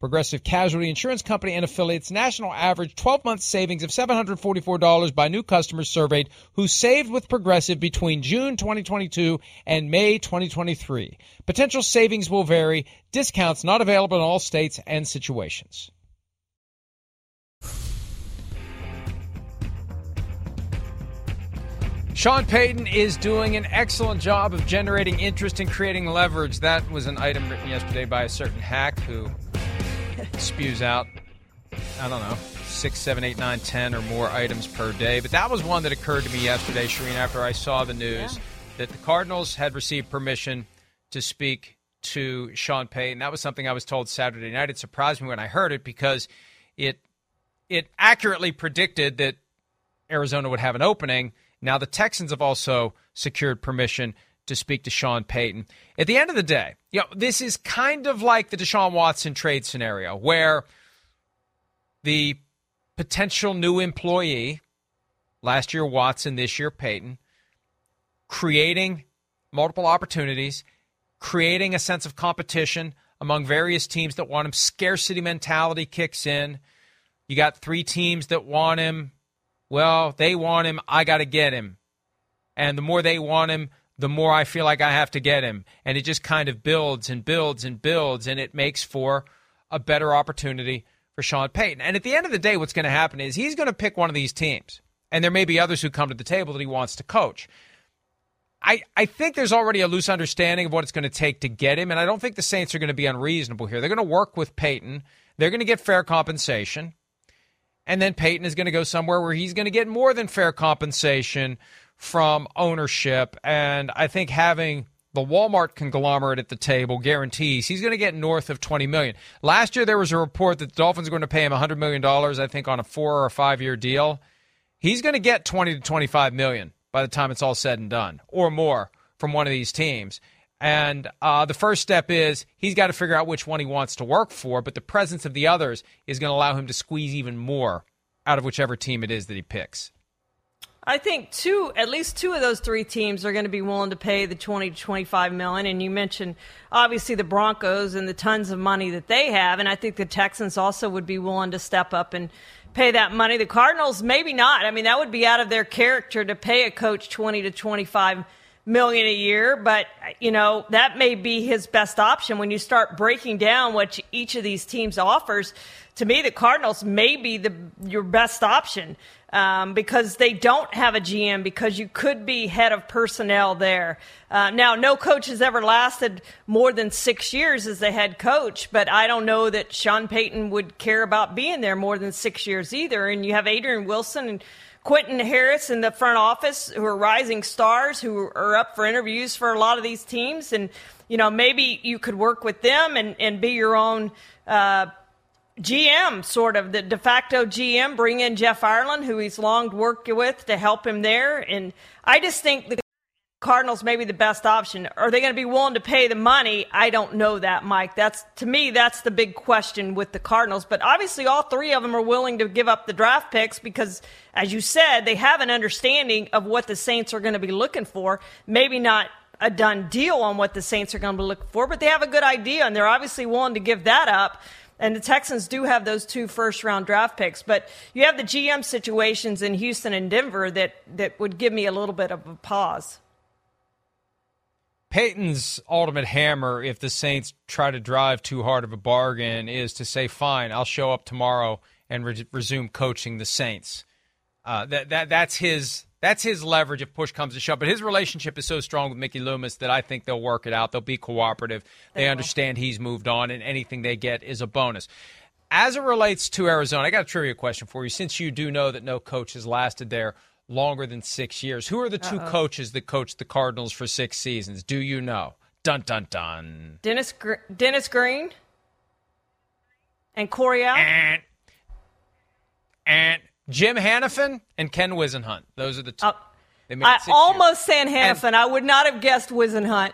Progressive Casualty Insurance Company and affiliates national average 12 month savings of $744 by new customers surveyed who saved with Progressive between June 2022 and May 2023. Potential savings will vary, discounts not available in all states and situations. Sean Payton is doing an excellent job of generating interest and creating leverage. That was an item written yesterday by a certain hack who spews out, I don't know, six, seven, eight, nine, ten or more items per day. But that was one that occurred to me yesterday, Charean, after I saw the news yeah. that the Cardinals had received permission to speak to Sean Payton. That was something I was told Saturday night. It surprised me when I heard it because it it accurately predicted that Arizona would have an opening now, the Texans have also secured permission to speak to Sean Payton. At the end of the day, you know, this is kind of like the Deshaun Watson trade scenario where the potential new employee, last year Watson, this year Payton, creating multiple opportunities, creating a sense of competition among various teams that want him. Scarcity mentality kicks in. You got three teams that want him well, they want him, I got to get him. And the more they want him, the more I feel like I have to get him. And it just kind of builds and builds and builds, and it makes for a better opportunity for Sean Payton. And at the end of the day, what's going to happen is he's going to pick one of these teams. And there may be others who come to the table that he wants to coach. I, I think there's already a loose understanding of what it's going to take to get him, and I don't think the Saints are going to be unreasonable here. They're going to work with Payton. They're going to get fair compensation. And then Payton is going to go somewhere where he's going to get more than fair compensation from ownership. And I think having the Walmart conglomerate at the table guarantees he's going to get north of 20 million. Last year there was a report that the Dolphins are going to pay him 100 million dollars I think on a 4 or 5 year deal. He's going to get 20 to 25 million by the time it's all said and done or more from one of these teams. And uh, the first step is he's got to figure out which one he wants to work for, but the presence of the others is going to allow him to squeeze even more out of whichever team it is that he picks. I think two, at least two of those three teams are going to be willing to pay the 20 to 25 million. And you mentioned obviously the Broncos and the tons of money that they have. And I think the Texans also would be willing to step up and pay that money. The Cardinals, maybe not. I mean, that would be out of their character to pay a coach 20 to 25 million a year, but you know that may be his best option when you start breaking down what each of these teams offers. To me, the Cardinals may be the your best option um, because they don't have a GM because you could be head of personnel there. Uh, now, no coach has ever lasted more than six years as the head coach, but I don't know that Sean Payton would care about being there more than six years either. And you have Adrian Wilson and Quentin Harris in the front office, who are rising stars, who are up for interviews for a lot of these teams. And, you know, maybe you could work with them and, and be your own uh, GM, sort of the de facto GM, bring in Jeff Ireland, who he's long worked with, to help him there. And I just think the Cardinals may be the best option. Are they going to be willing to pay the money? I don't know that, Mike. That's to me, that's the big question with the Cardinals. But obviously, all three of them are willing to give up the draft picks because, as you said, they have an understanding of what the Saints are going to be looking for. Maybe not a done deal on what the Saints are going to look for, but they have a good idea, and they're obviously willing to give that up. And the Texans do have those two first round draft picks, but you have the GM situations in Houston and Denver that, that would give me a little bit of a pause. Payton's ultimate hammer, if the Saints try to drive too hard of a bargain, is to say, "Fine, I'll show up tomorrow and re- resume coaching the Saints." Uh, that that that's his that's his leverage if push comes to shove. But his relationship is so strong with Mickey Loomis that I think they'll work it out. They'll be cooperative. They, they understand he's moved on, and anything they get is a bonus. As it relates to Arizona, I got a trivia question for you. Since you do know that no coach has lasted there longer than six years. Who are the 2 Uh-oh. coaches that coached the Cardinals for six seasons? Do you know? Dun dun dun. Dennis Gr- Dennis Green and Coryell and and Jim Hanifan and Ken Whisenhunt. Those are the two. Uh, I almost years. said Hanifan. And I would not have guessed Whisenhunt.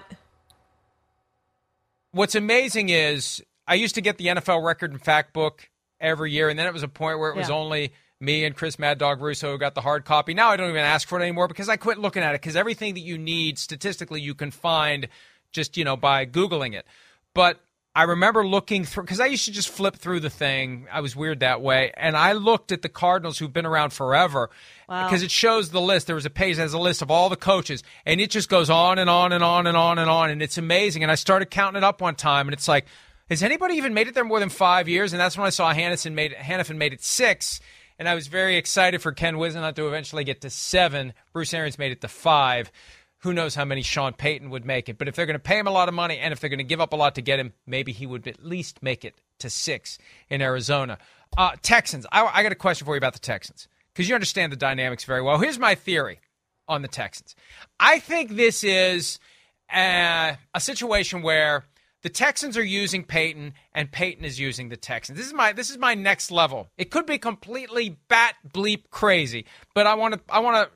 What's amazing is I used to get the NFL record and fact book every year, and then it was a point where it was yeah. only me and Chris Mad Dog Russo got the hard copy. Now I don't even ask for it anymore because I quit looking at it because everything that you need statistically you can find just, you know, by Googling it. But I remember looking through because I used to just flip through the thing. I was weird that way. And I looked at the Cardinals who've been around forever because wow. it shows the list. There was a page that has a list of all the coaches and it just goes on and on and on and on and on. And it's amazing. And I started counting it up one time and it's like, has anybody even made it there more than five years? And that's when I saw Hanifan made it, made it six and I was very excited for Ken Whisenhunt to eventually get to seven. Bruce Arians made it to five. Who knows how many Sean Payton would make it? But if they're going to pay him a lot of money and if they're going to give up a lot to get him, maybe he would at least make it to six in Arizona. Uh, Texans. I, I got a question for you about the Texans because you understand the dynamics very well. Here's my theory on the Texans. I think this is a, a situation where the Texans are using Payton, and Payton is using the Texans. This is my this is my next level. It could be completely bat bleep crazy, but I want to I want to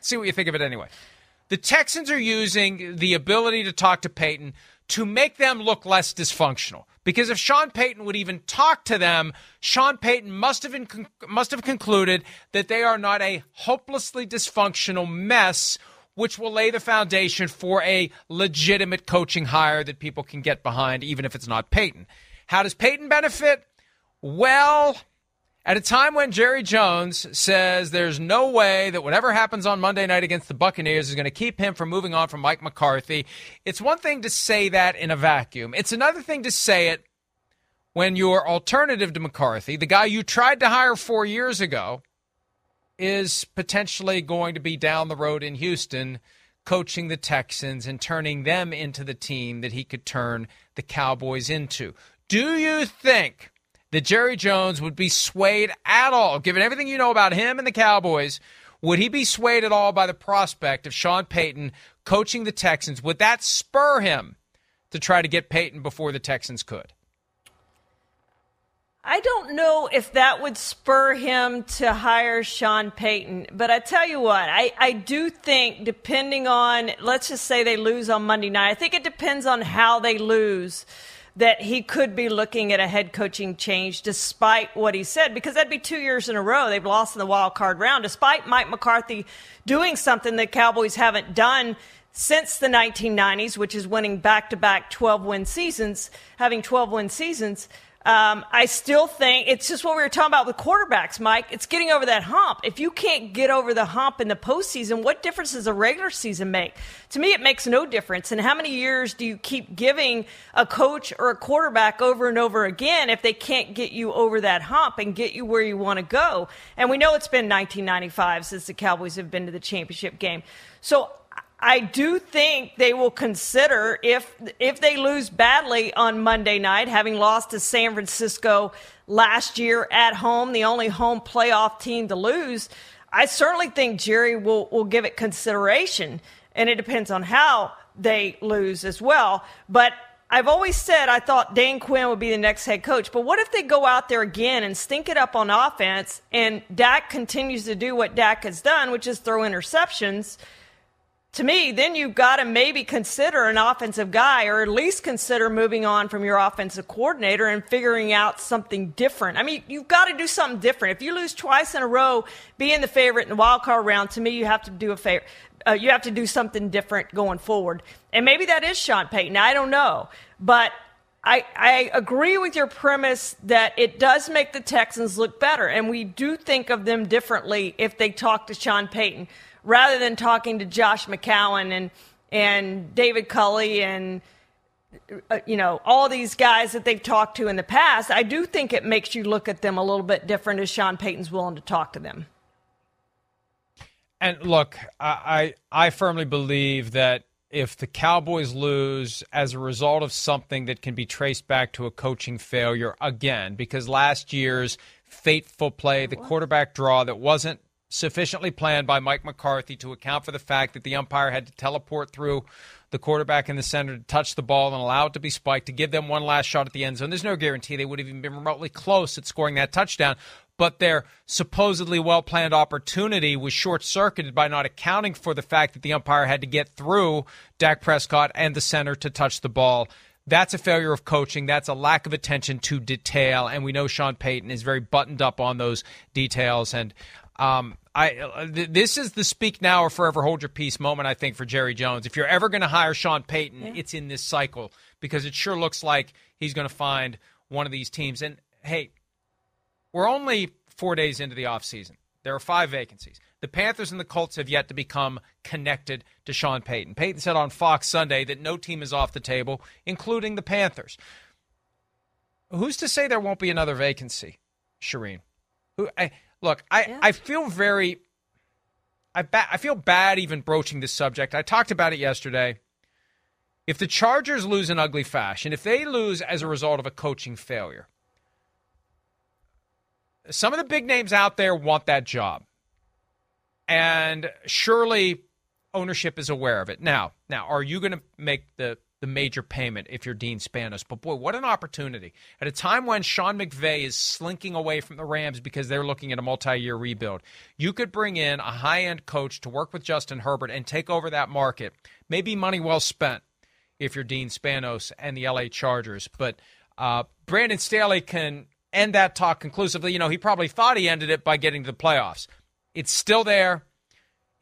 see what you think of it anyway. The Texans are using the ability to talk to Payton to make them look less dysfunctional. Because if Sean Payton would even talk to them, Sean Payton must have must have concluded that they are not a hopelessly dysfunctional mess which will lay the foundation for a legitimate coaching hire that people can get behind, even if it's not Payton. How does Payton benefit? Well, at a time when Jerry Jones says there's no way that whatever happens on Monday night against the Buccaneers is going to keep him from moving on from Mike McCarthy, it's one thing to say that in a vacuum. It's another thing to say it when your alternative to McCarthy, the guy you tried to hire four years ago, is potentially going to be down the road in Houston coaching the Texans and turning them into the team that he could turn the Cowboys into. Do you think that Jerry Jones would be swayed at all, given everything you know about him and the Cowboys? Would he be swayed at all by the prospect of Sean Payton coaching the Texans? Would that spur him to try to get Payton before the Texans could? I don't know if that would spur him to hire Sean Payton, but I tell you what, I, I do think depending on, let's just say they lose on Monday night, I think it depends on how they lose that he could be looking at a head coaching change despite what he said, because that'd be two years in a row they've lost in the wild card round, despite Mike McCarthy doing something that Cowboys haven't done since the 1990s, which is winning back to back 12 win seasons, having 12 win seasons. Um, I still think it's just what we were talking about with quarterbacks, Mike. It's getting over that hump. If you can't get over the hump in the postseason, what difference does a regular season make? To me, it makes no difference. And how many years do you keep giving a coach or a quarterback over and over again if they can't get you over that hump and get you where you want to go? And we know it's been 1995 since the Cowboys have been to the championship game. So I do think they will consider if if they lose badly on Monday night, having lost to San Francisco last year at home, the only home playoff team to lose. I certainly think Jerry will will give it consideration, and it depends on how they lose as well. But I've always said I thought Dan Quinn would be the next head coach. But what if they go out there again and stink it up on offense, and Dak continues to do what Dak has done, which is throw interceptions? To me, then you've got to maybe consider an offensive guy or at least consider moving on from your offensive coordinator and figuring out something different. I mean, you've got to do something different. If you lose twice in a row, being the favorite in the wild card round, to me, you have to do a favor. uh, you have to do something different going forward. And maybe that is Sean Payton. I don't know, but I, I agree with your premise that it does make the Texans look better, and we do think of them differently if they talk to Sean Payton rather than talking to Josh McCown and and David Culley and uh, you know all these guys that they've talked to in the past. I do think it makes you look at them a little bit different as Sean Payton's willing to talk to them. And look, I I, I firmly believe that if the Cowboys lose as a result of something that can be traced back to a coaching failure again, because last year's fateful play, the quarterback draw that wasn't sufficiently planned by Mike McCarthy to account for the fact that the umpire had to teleport through the quarterback in the center to touch the ball and allow it to be spiked to give them one last shot at the end zone. There's no guarantee they would have even been remotely close at scoring that touchdown but their supposedly well planned opportunity was short circuited by not accounting for the fact that the umpire had to get through Dak Prescott and the center to touch the ball. That's a failure of coaching. That's a lack of attention to detail. And we know Sean Payton is very buttoned up on those details. And um, I this is the speak now or forever hold your peace moment. I think for Jerry Jones. If you're ever going to hire Sean Payton, yeah. it's in this cycle because it sure looks like he's going to find one of these teams. And hey, we're only four days into the offseason. There are five vacancies. The Panthers and the Colts have yet to become connected to Sean Payton. Payton said on Fox Sunday that no team is off the table, including the Panthers. Who's to say there won't be another vacancy, Charean? Who? I, look, I, yeah. I feel very, I, ba- I feel bad even broaching this subject. I talked about it yesterday. If the Chargers lose in ugly fashion, if they lose as a result of a coaching failure, some of the big names out there want that job. And surely ownership is aware of it. Now, now, are you going to make the the major payment if you're Dean Spanos? But boy, what an opportunity at a time when Sean McVay is slinking away from the Rams because they're looking at a multi-year rebuild. You could bring in a high-end coach to work with Justin Herbert and take over that market. Maybe money well spent if you're Dean Spanos and the LA Chargers. But uh, Brandon Staley can end that talk conclusively. You know, he probably thought he ended it by getting to the playoffs. It's still there.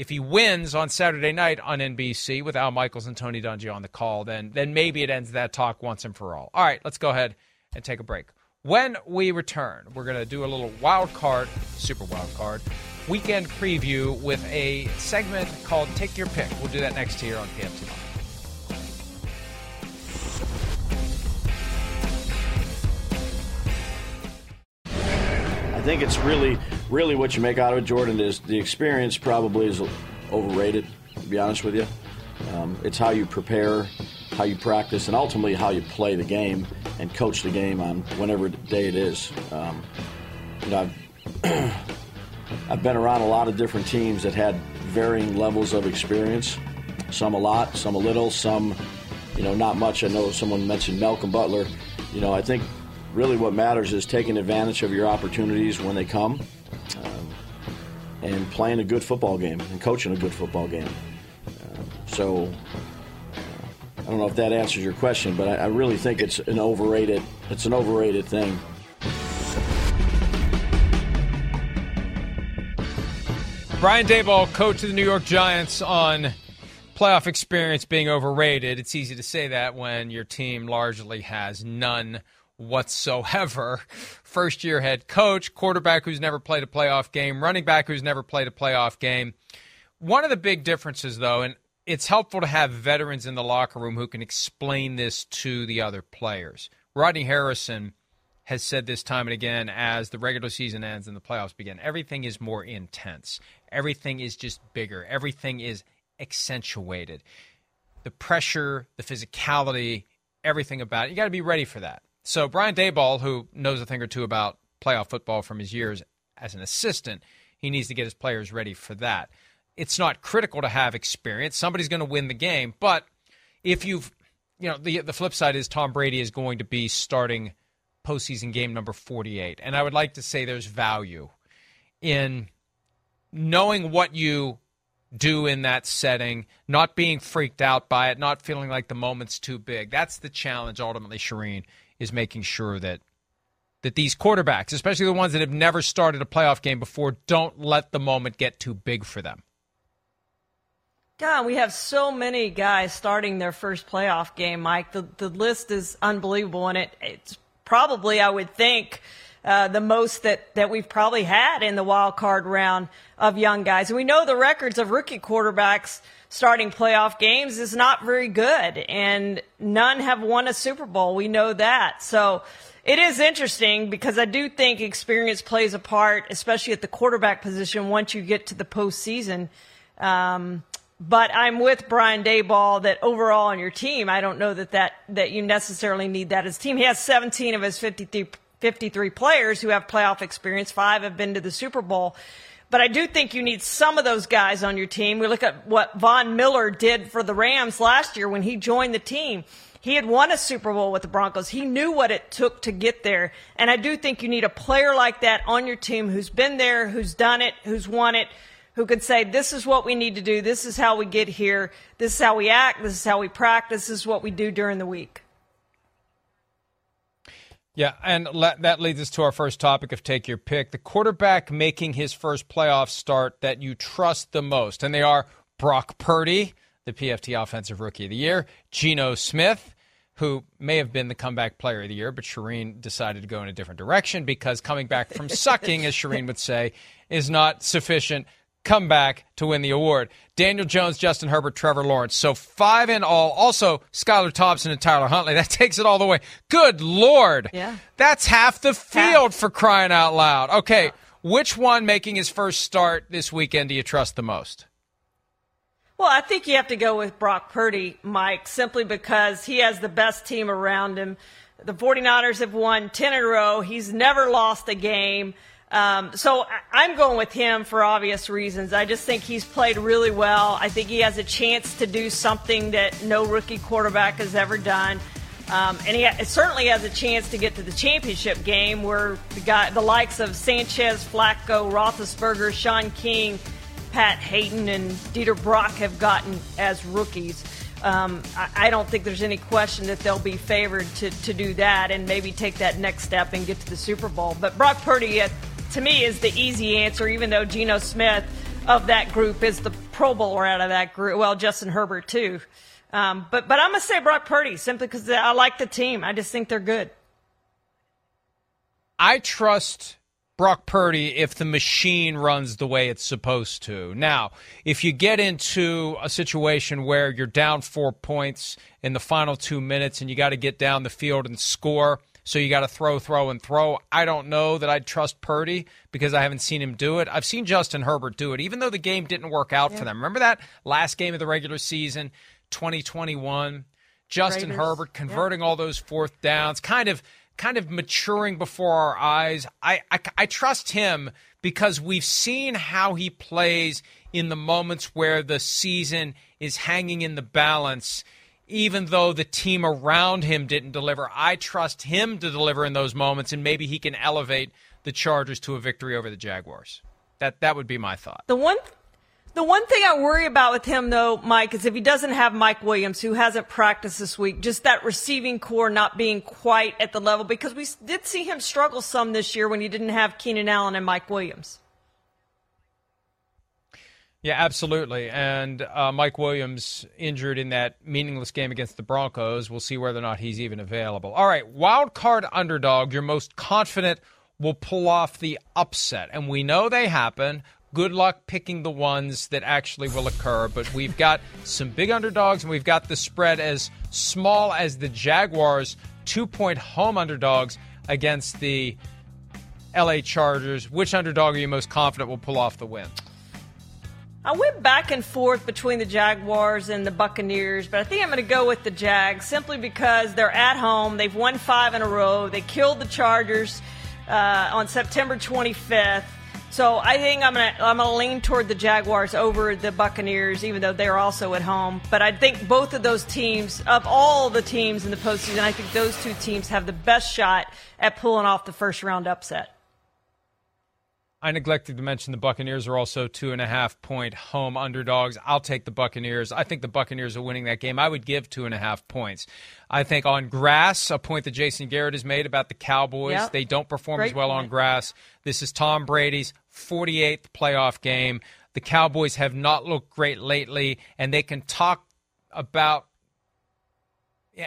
If he wins on Saturday night on NBC with Al Michaels and Tony Dungy on the call, then then maybe it ends that talk once and for all. All right, let's go ahead and take a break. When we return, we're going to do a little wild card, super wild card, weekend preview with a segment called Take Your Pick. We'll do that next year on PFT. I think it's really, really what you make out of it, Jordan, is the experience probably is overrated, to be honest with you. Um, it's how you prepare, how you practice, and ultimately how you play the game and coach the game on whatever day it is. Um, you know, I've, I've been around a lot of different teams that had varying levels of experience. Some a lot, some a little, some, you know, not much. I know someone mentioned Malcolm Butler. You know, I think really what matters is taking advantage of your opportunities when they come and playing a good football game and coaching a good football game. Uh, so uh, I don't know if that answers your question, but I, I really think it's an overrated it's an overrated thing. Brian Daboll, coach of the New York Giants, on playoff experience being overrated. It's easy to say that when your team largely has none whatsoever. First year head coach, quarterback who's never played a playoff game, running back who's never played a playoff game. One of the big differences, though, and it's helpful to have veterans in the locker room who can explain this to the other players. Rodney Harrison has said this time and again as the regular season ends and the playoffs begin everything is more intense, everything is just bigger, everything is accentuated. The pressure, the physicality, everything about it. You got to be ready for that. So Brian Daboll, who knows a thing or two about playoff football from his years as an assistant, he needs to get his players ready for that. It's not critical to have experience. Somebody's going to win the game, but if you've, you know, the the flip side is Tom Brady is going to be starting postseason game number 48, and I would like to say there's value in knowing what you do in that setting, not being freaked out by it, not feeling like the moment's too big. That's the challenge ultimately, Charean, is making sure that that these quarterbacks, especially the ones that have never started a playoff game before, don't let the moment get too big for them. God, we have so many guys starting their first playoff game, Mike. The the list is unbelievable, and it it's probably I would think uh, the most that that we've probably had in the wild card round of young guys. And we know the records of rookie quarterbacks starting playoff games is not very good, and none have won a Super Bowl. We know that. So it is interesting because I do think experience plays a part, especially at the quarterback position once you get to the postseason. Um, but I'm with Brian Daboll that overall on your team, I don't know that, that, that you necessarily need that as a team. He has 17 of his 53, 53 players who have playoff experience. Five have been to the Super Bowl. But I do think you need some of those guys on your team. We look at what Von Miller did for the Rams last year when he joined the team. He had won a Super Bowl with the Broncos. He knew what it took to get there. And I do think you need a player like that on your team who's been there, who's done it, who's won it, who could say, this is what we need to do. This is how we get here. This is how we act. This is how we practice. This is what we do during the week. Yeah, and that leads us to our first topic of take your pick. The quarterback making his first playoff start that you trust the most. And they are Brock Purdy, the PFT Offensive Rookie of the Year, Geno Smith, who may have been the comeback player of the year, but Charean decided to go in a different direction because coming back from sucking, as Charean would say, is not sufficient come back to win the award. Daniel Jones, Justin Herbert, Trevor Lawrence. So five in all. Also, Skylar Thompson and Tyler Huntley. That takes it all the way. Good Lord. Yeah. That's half the field half. for crying out loud. Okay. Yeah. Which one making his first start this weekend do you trust the most? Well, I think you have to go with Brock Purdy, Mike, simply because he has the best team around him. The 49ers have won 10 in a row. He's never lost a game. Um, so I'm going with him for obvious reasons. I just think he's played really well. I think he has a chance to do something that no rookie quarterback has ever done. Um, and he certainly has a chance to get to the championship game where the guy, the likes of Sanchez, Flacco, Roethlisberger, Shaun King, Pat Haden, and Dieter Brock have gotten as rookies. Um, I, I, don't think there's any question that they'll be favored to, to do that and maybe take that next step and get to the Super Bowl. But Brock Purdy, at to me is the easy answer, even though Geno Smith of that group is the Pro Bowler out of that group. Well, Justin Herbert too. Um, but but I'm gonna say Brock Purdy simply because I like the team. I just think they're good. I trust Brock Purdy if the machine runs the way it's supposed to. Now, if you get into a situation where you're down four points in the final two minutes and you got to get down the field and score, so you got to throw, throw, and throw. I don't know that I'd trust Purdy because I haven't seen him do it. I've seen Justin Herbert do it, even though the game didn't work out yeah. for them. Remember that last game of the regular season, 2021? Justin Raiders. Herbert converting yeah. all those fourth downs, kind of kind of maturing before our eyes. I, I, I trust him because we've seen how he plays in the moments where the season is hanging in the balance even though the team around him didn't deliver. I trust him to deliver in those moments, and maybe he can elevate the Chargers to a victory over the Jaguars. That that would be my thought. The one the one thing I worry about with him though, Mike, is if he doesn't have Mike Williams, who hasn't practiced this week, just that receiving corps not being quite at the level because we did see him struggle some this year when he didn't have Keenan Allen and Mike Williams. Yeah, absolutely. And uh, Mike Williams injured in that meaningless game against the Broncos. We'll see whether or not he's even available. All right, wild card underdog, your most confident will pull off the upset. And we know they happen. Good luck picking the ones that actually will occur. But we've got some big underdogs, and we've got the spread as small as the Jaguars, two point home underdogs against the LA Chargers. Which underdog are you most confident will pull off the win? I went back and forth between the Jaguars and the Buccaneers, but I think I'm going to go with the Jags simply because they're at home. They've won five in a row. They killed the Chargers uh, on September 25th. So I think I'm gonna I'm gonna lean toward the Jaguars over the Buccaneers, even though they're also at home. But I think both of those teams, of all the teams in the postseason, I think those two teams have the best shot at pulling off the first round upset. I neglected to mention the Buccaneers are also two and a half point home underdogs. I'll take the Buccaneers. I think the Buccaneers are winning that game. I would give two and a half points. I think on grass, a point that Jason Garrett has made about the Cowboys, yep. they don't perform Great as well point. on grass. This is Tom Brady's 48th playoff game. The Cowboys have not looked great lately, and they can talk about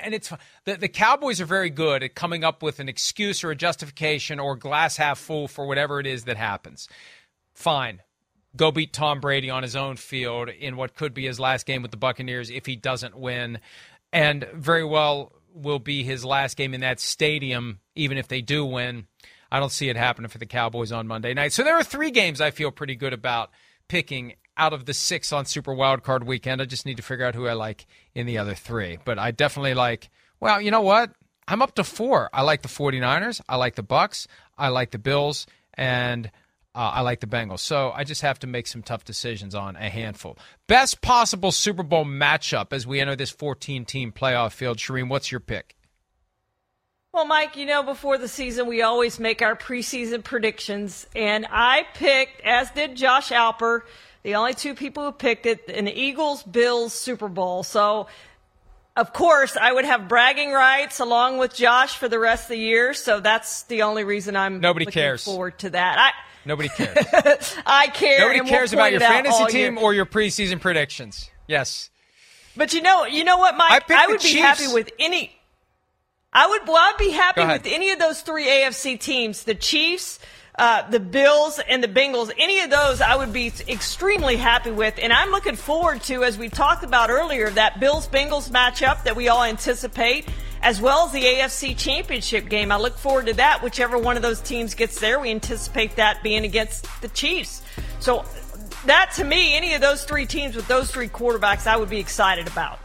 and it's the, the Cowboys are very good at coming up with an excuse or a justification or glass half full for whatever it is that happens. Fine. Go beat Tom Brady on his own field in what could be his last game with the Buccaneers if he doesn't win. And very well will be his last game in that stadium, even if they do win. I don't see it happening for the Cowboys on Monday night. So there are three games I feel pretty good about picking out of the six on Super Wildcard Weekend. I just need to figure out who I like in the other three. But I definitely like. Well, you know what? I'm up to four. I like the 49ers. I like the Bucks. I like the Bills, and uh, I like the Bengals. So I just have to make some tough decisions on a handful. Best possible Super Bowl matchup as we enter this 14 team playoff field. Charean, what's your pick? Well, Mike, you know, before the season, we always make our preseason predictions. And I picked, as did Josh Alper, the only two people who picked it, an Eagles Bills Super Bowl. So, of course, I would have bragging rights along with Josh for the rest of the year. So that's the only reason I'm Nobody looking cares. forward to that. I, Nobody cares. I care. Nobody cares we'll about your point it out fantasy team year. or your preseason predictions. Yes. But you know, you know what, I Mike? picked I, would be Chiefs. happy with any. I would. Well, I'd be happy with any of those three AFC teams: the Chiefs, uh, the Bills, and the Bengals. Any of those, I would be extremely happy with, and I'm looking forward to, as we talked about earlier, that Bills Bengals matchup that we all anticipate. As well as the AFC Championship game. I look forward to that. Whichever one of those teams gets there, we anticipate that being against the Chiefs. So, that to me, any of those three teams with those three quarterbacks, I would be excited about.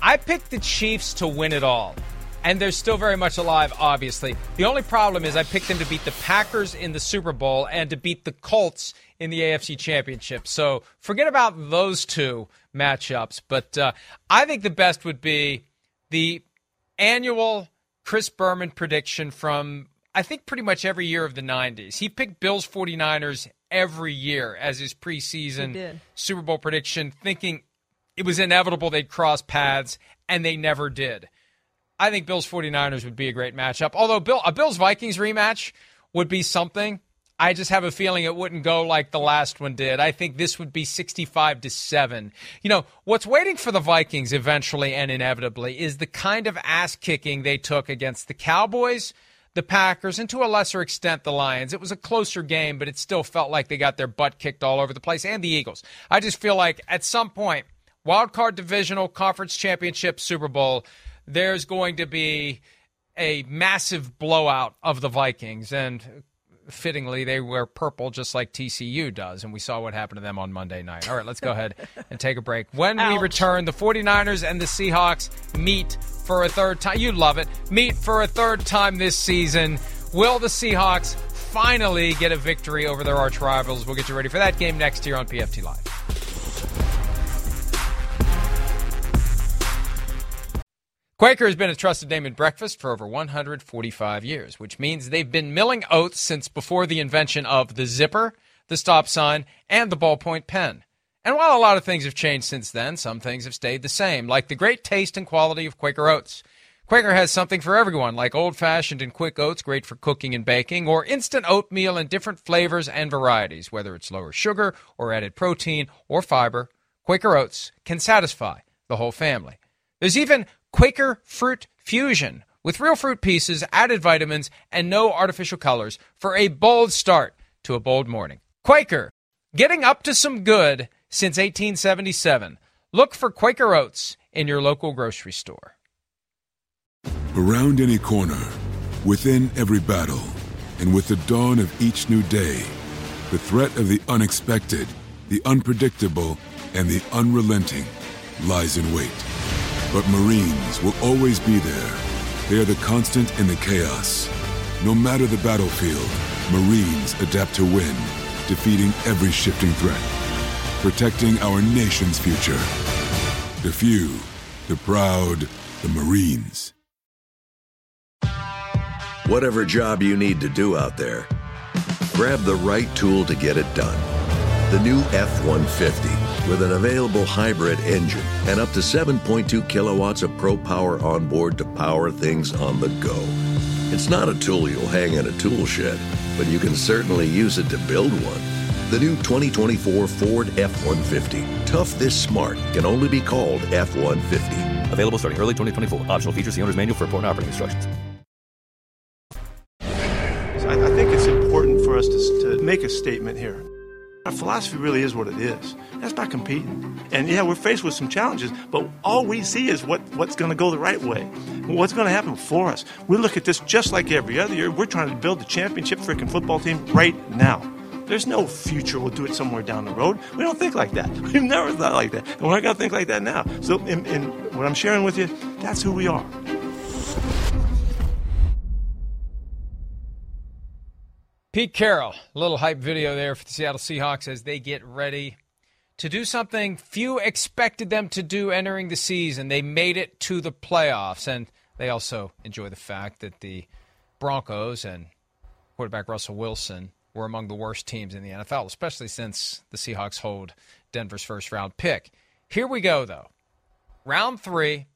I picked the Chiefs to win it all. And they're still very much alive, obviously. The only problem is I picked them to beat the Packers in the Super Bowl and to beat the Colts in the AFC Championship. So forget about those two matchups. But uh, I think the best would be the annual Chris Berman prediction from, I think, pretty much every year of the 90s. He picked Bills 49ers every year as his preseason. Super Bowl prediction, thinking it was inevitable they'd cross paths, and they never did. I think Bills 49ers would be a great matchup. Although Bill, a Bills Vikings rematch would be something. I just have a feeling it wouldn't go like the last one did. I think this would be 65 to 7. You know, what's waiting for the Vikings eventually and inevitably is the kind of ass kicking they took against the Cowboys, the Packers, and to a lesser extent the Lions. It was a closer game, but it still felt like they got their butt kicked all over the place and the Eagles. I just feel like at some point, wild card divisional conference championship Super Bowl, there's going to be a massive blowout of the Vikings and fittingly they wear purple just like TCU does and we saw what happened to them on Monday night. All right, let's go ahead and take a break. When we return, the 49ers and the Seahawks meet for a third time. You love it. Meet for a third time this season. Will the Seahawks finally get a victory over their arch rivals? We'll get you ready for that game next year on PFT Live. Quaker has been a trusted name in breakfast for over 145 years, which means they've been milling oats since before the invention of the zipper, the stop sign, and the ballpoint pen. And while a lot of things have changed since then, some things have stayed the same, like the great taste and quality of Quaker oats. Quaker has something for everyone, like old fashioned and quick oats, great for cooking and baking, or instant oatmeal in different flavors and varieties, whether it's lower sugar or added protein or fiber. Quaker oats can satisfy the whole family. There's even Quaker Fruit Fusion with real fruit pieces, added vitamins, and no artificial colors for a bold start to a bold morning. Quaker, getting up to some good since 1877. Look for Quaker Oats in your local grocery store. Around any corner, within every battle, and with the dawn of each new day, the threat of the unexpected, the unpredictable, and the unrelenting lies in wait. But Marines will always be there. They are the constant in the chaos. No matter the battlefield, Marines adapt to win, defeating every shifting threat, protecting our nation's future. The few, the proud, the Marines. Whatever job you need to do out there, grab the right tool to get it done. The new F 150 with an available hybrid engine and up to 7.2 kilowatts of pro power on board to power things on the go. It's not a tool you'll hang in a tool shed, but you can certainly use it to build one. The new 2024 Ford F 150. Tough this smart can only be called F 150. Available starting early 2024. Optional features the owner's manual for important operating instructions. I, I think it's important for us to, to make a statement here. Our philosophy really is what it is. That's about competing. And yeah, we're faced with some challenges, but all we see is what, what's going to go the right way, what's going to happen for us. We look at this just like every other year. We're trying to build the championship freaking football team right now. There's no future. We'll do it somewhere down the road. We don't think like that. We've never thought like that. And we're not going to think like that now. So, in, in what I'm sharing with you, that's who we are. Pete Carroll, a little hype video there for the Seattle Seahawks as they get ready to do something few expected them to do entering the season. They made it to the playoffs, and they also enjoy the fact that the Broncos and quarterback Russell Wilson were among the worst teams in the NFL, especially since the Seahawks hold Denver's first round pick. Here we go, though. Round three,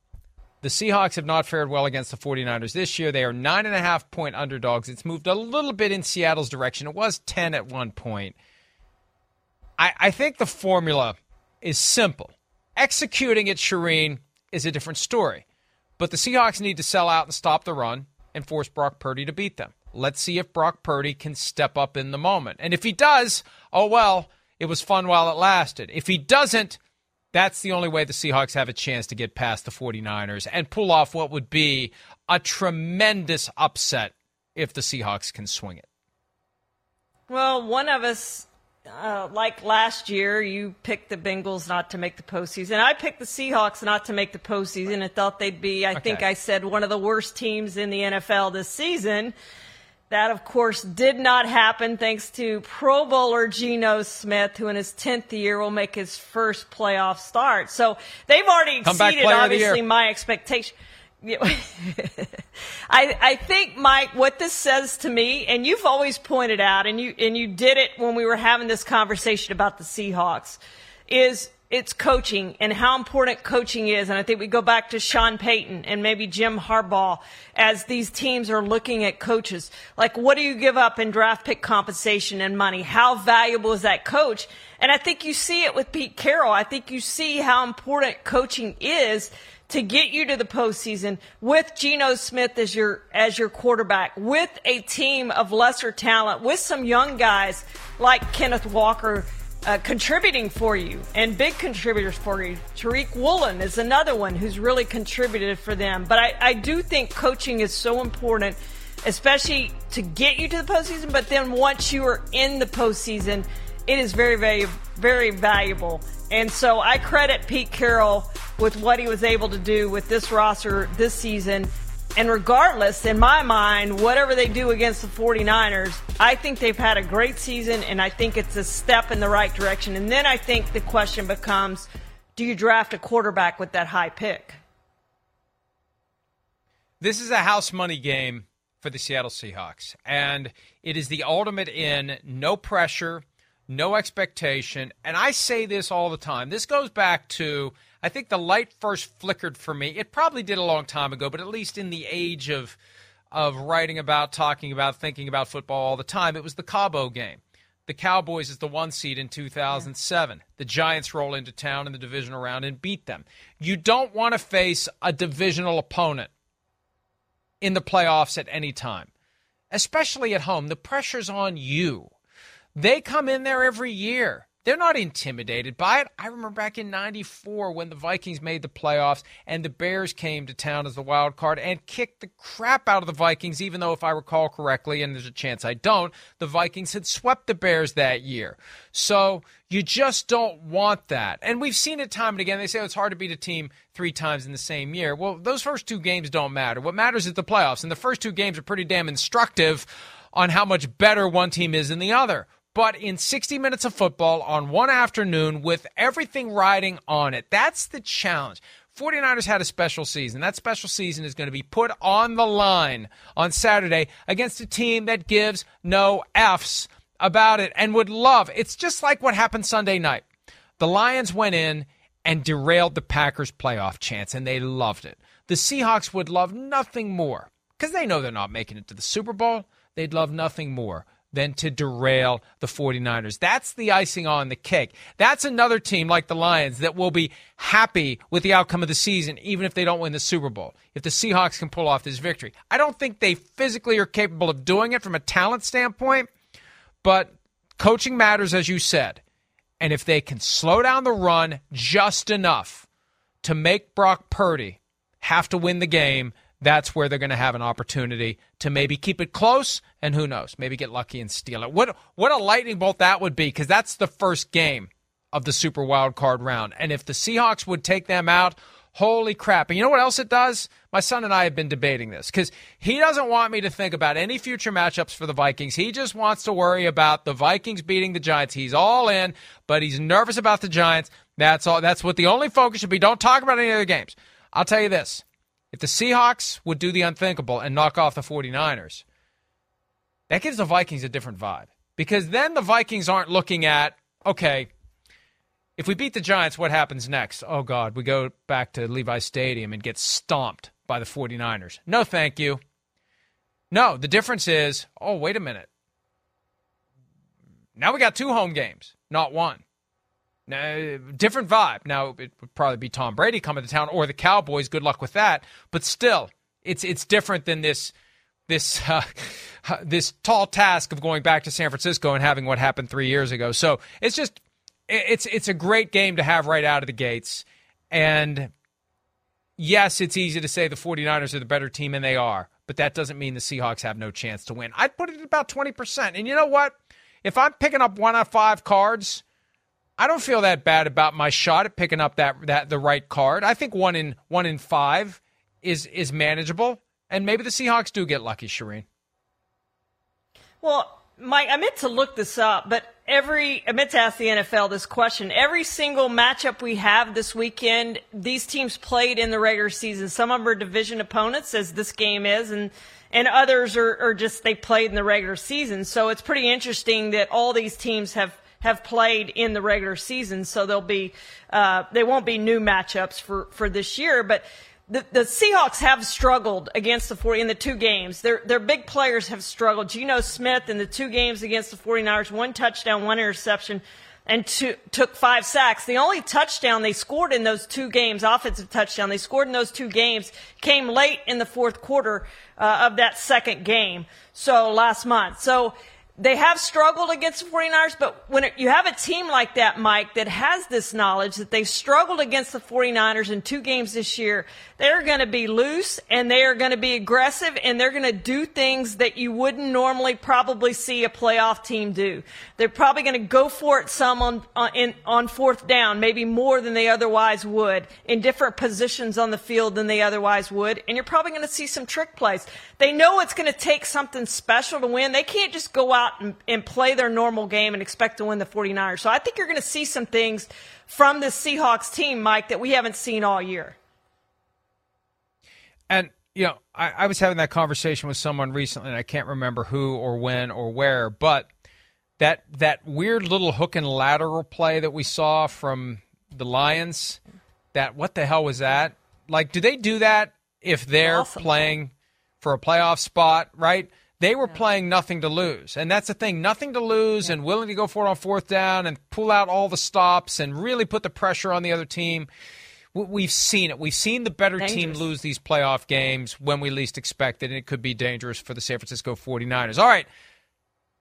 the Seahawks have not fared well against the 49ers this year. They are nine and a half point underdogs. It's moved a little bit in Seattle's direction. It was 10 at one point. I, I think the formula is simple. Executing it, Charean, is a different story. But the Seahawks need to sell out and stop the run and force Brock Purdy to beat them. Let's see if Brock Purdy can step up in the moment. And if he does, oh well, it was fun while it lasted. If he doesn't, that's the only way the Seahawks have a chance to get past the 49ers and pull off what would be a tremendous upset if the Seahawks can swing it. Well, one of us, uh, like last year, you picked the Bengals not to make the postseason. I picked the Seahawks not to make the postseason and thought they'd be, I okay. think I said, one of the worst teams in the NFL this season. That, of course, did not happen thanks to Pro Bowler Geno Smith, who in his 10th year will make his first playoff start. So they've already exceeded, obviously, my expectation. I, I think, Mike, what this says to me, and you've always pointed out, and you, and you did it when we were having this conversation about the Seahawks, is it's coaching and how important coaching is. And I think we go back to Sean Payton and maybe Jim Harbaugh as these teams are looking at coaches. Like, what do you give up in draft pick compensation and money? How valuable is that coach? And I think you see it with Pete Carroll. I think you see how important coaching is to get you to the postseason with Geno Smith as your as your quarterback, with a team of lesser talent, with some young guys like Kenneth Walker uh, contributing for you and big contributors for you. Tariq Woolen is another one who's really contributed for them. But I, I do think coaching is so important, especially to get you to the postseason. But then once you are in the postseason, it is very, very, very valuable. And so I credit Pete Carroll with what he was able to do with this roster this season and regardless, in my mind, whatever they do against the 49ers, I think they've had a great season, and I think it's a step in the right direction. And then I think the question becomes do you draft a quarterback with that high pick? This is a house money game for the Seattle Seahawks, and it is the ultimate in no pressure, no expectation. And I say this all the time. This goes back to I think the light first flickered for me. It probably did a long time ago, but at least in the age of of writing about, talking about, thinking about football all the time, it was the Cabo game. The Cowboys is the one seed in 2007. The Giants roll into town in the divisional round and beat them. You don't want to face a divisional opponent in the playoffs at any time, especially at home. The pressure's on you. They come in there every year. They're not intimidated by it. I remember back in 94 when the Vikings made the playoffs and the Bears came to town as the wild card and kicked the crap out of the Vikings, even though, if I recall correctly, and there's a chance I don't, the Vikings had swept the Bears that year. So you just don't want that. And we've seen it time and again. They say oh, it's hard to beat a team three times in the same year. Well, those first two games don't matter. What matters is the playoffs. And the first two games are pretty damn instructive on how much better one team is than the other but in 60 minutes of football on one afternoon with everything riding on it. That's the challenge. 49ers had a special season. That special season is going to be put on the line on Saturday against a team that gives no F's about it and would love. It's just like what happened Sunday night. The Lions went in and derailed the Packers' playoff chance, and they loved it. The Seahawks would love nothing more because they know they're not making it to the Super Bowl. They'd love nothing more than to derail the 49ers. That's the icing on the cake. That's another team like the Lions that will be happy with the outcome of the season, even if they don't win the Super Bowl, if the Seahawks can pull off this victory. I don't think they physically are capable of doing it from a talent standpoint, but coaching matters, as you said. And if they can slow down the run just enough to make Brock Purdy have to win the game, that's where they're going to have an opportunity to maybe keep it close and who knows, maybe get lucky and steal it. What what a lightning bolt that would be because that's the first game of the Super Wild Card round. And if the Seahawks would take them out, holy crap. And you know what else it does? My son and I have been debating this because he doesn't want me to think about any future matchups for the Vikings. He just wants to worry about the Vikings beating the Giants. He's all in, but he's nervous about the Giants. That's all that's what the only focus should be. Don't talk about any other games. I'll tell you this. If the Seahawks would do the unthinkable and knock off the 49ers, that gives the Vikings a different vibe. Because then the Vikings aren't looking at, okay, if we beat the Giants, what happens next? Oh, God, we go back to Levi Stadium and get stomped by the 49ers. No, thank you. No, the difference is, oh, wait a minute. Now we got two home games, not one. Now, different vibe. Now it would probably be Tom Brady coming to town or the Cowboys. Good luck with that. But still, it's it's different than this this uh, this tall task of going back to San Francisco and having what happened three years ago. So it's just it's it's a great game to have right out of the gates. And yes, it's easy to say the 49ers are the better team, and they are. But that doesn't mean the Seahawks have no chance to win. I'd put it at about 20%. And you know what? If I'm picking up one out of five cards I don't feel that bad about my shot at picking up that that the right card. I think one in one in five is is manageable, and maybe the Seahawks do get lucky, Charean. Well, Mike, I meant to look this up, but every I meant to ask the NFL this question. Every single matchup we have this weekend, these teams played in the regular season. Some of them are division opponents, as this game is, and and others are, are just they played in the regular season. So it's pretty interesting that all these teams have have played in the regular season, so there'll be uh, they won't be new matchups for for this year, but. The, the Seahawks have struggled against the 40 in the two games. Their their big players have struggled. Geno Smith in the two games against the 49ers, one touchdown, one interception, and two, took five sacks. The only touchdown they scored in those two games, offensive touchdown, they scored in those two games, came late in the fourth quarter uh, of that second game. So last month. So they have struggled against the 49ers, but when it, you have a team like that, Mike, that has this knowledge that they've struggled against the 49ers in two games this year, they're going to be loose and they are going to be aggressive and they're going to do things that you wouldn't normally probably see a playoff team do. They're probably going to go for it some on, in, on fourth down, maybe more than they otherwise would, in different positions on the field than they otherwise would, and you're probably going to see some trick plays. They know it's going to take something special to win. They can't just go out out and, and play their normal game and expect to win the 49ers. So I think you're going to see some things from this Seahawks team, Mike, that we haven't seen all year. And, you know, I, I was having that conversation with someone recently, and I can't remember who or when or where, but that that weird little hook and lateral play that we saw from the Lions, that what the hell was that? Like, do they do that if they're awesome. playing for a playoff spot, right? They were playing nothing to lose. And that's the thing nothing to lose yeah. and willing to go for it on fourth down and pull out all the stops and really put the pressure on the other team. We've seen it. We've seen the better dangerous. team lose these playoff games when we least expect it, and it could be dangerous for the San Francisco 49ers. All right.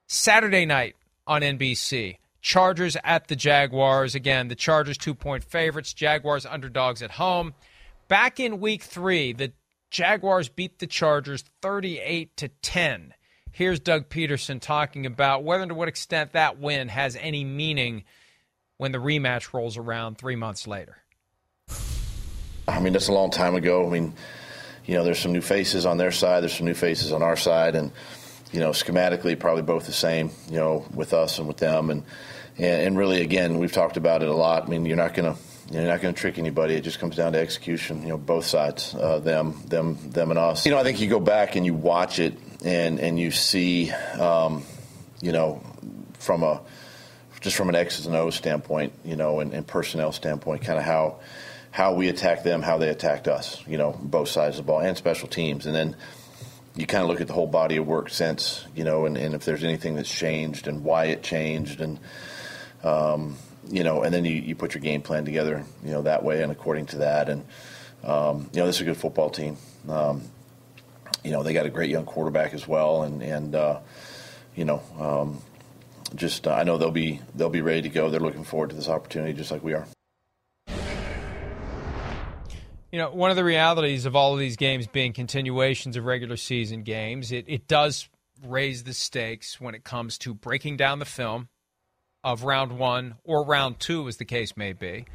Saturday night on NBC. Chargers at the Jaguars. Again, the Chargers two point favorites, Jaguars underdogs at home. Back in week three, the Jaguars beat the Chargers 38 to 10. Here's Doug Pederson talking about whether and to what extent that win has any meaning when the rematch rolls around three months later. I mean, that's a long time ago. I mean, you know, there's some new faces on their side, there's some new faces on our side, and you know, schematically probably both the same. You know, with us and with them, and and, and really, again, we've talked about it a lot. I mean, you're not going to you're not going to trick anybody. It just comes down to execution. You know, both sides, uh, them, them, them, and us. You know, I think you go back and you watch it, and and you see, um, you know, from a just from an X's and O's standpoint, you know, and, and personnel standpoint, kind of how how we attack them, how they attacked us. You know, both sides of the ball and special teams, and then you kind of look at the whole body of work since, you know, and, and if there's anything that's changed and why it changed and, um, you know, and then you, you put your game plan together, you know, that way and according to that. And, um, you know, this is a good football team. Um, you know, they got a great young quarterback as well. And, and uh, you know, um, just uh, I know they'll be they'll be ready to go. They're looking forward to this opportunity just like we are. You know, one of the realities of all of these games being continuations of regular season games, it, it does raise the stakes when it comes to breaking down the film of round one or round two, as the case may be,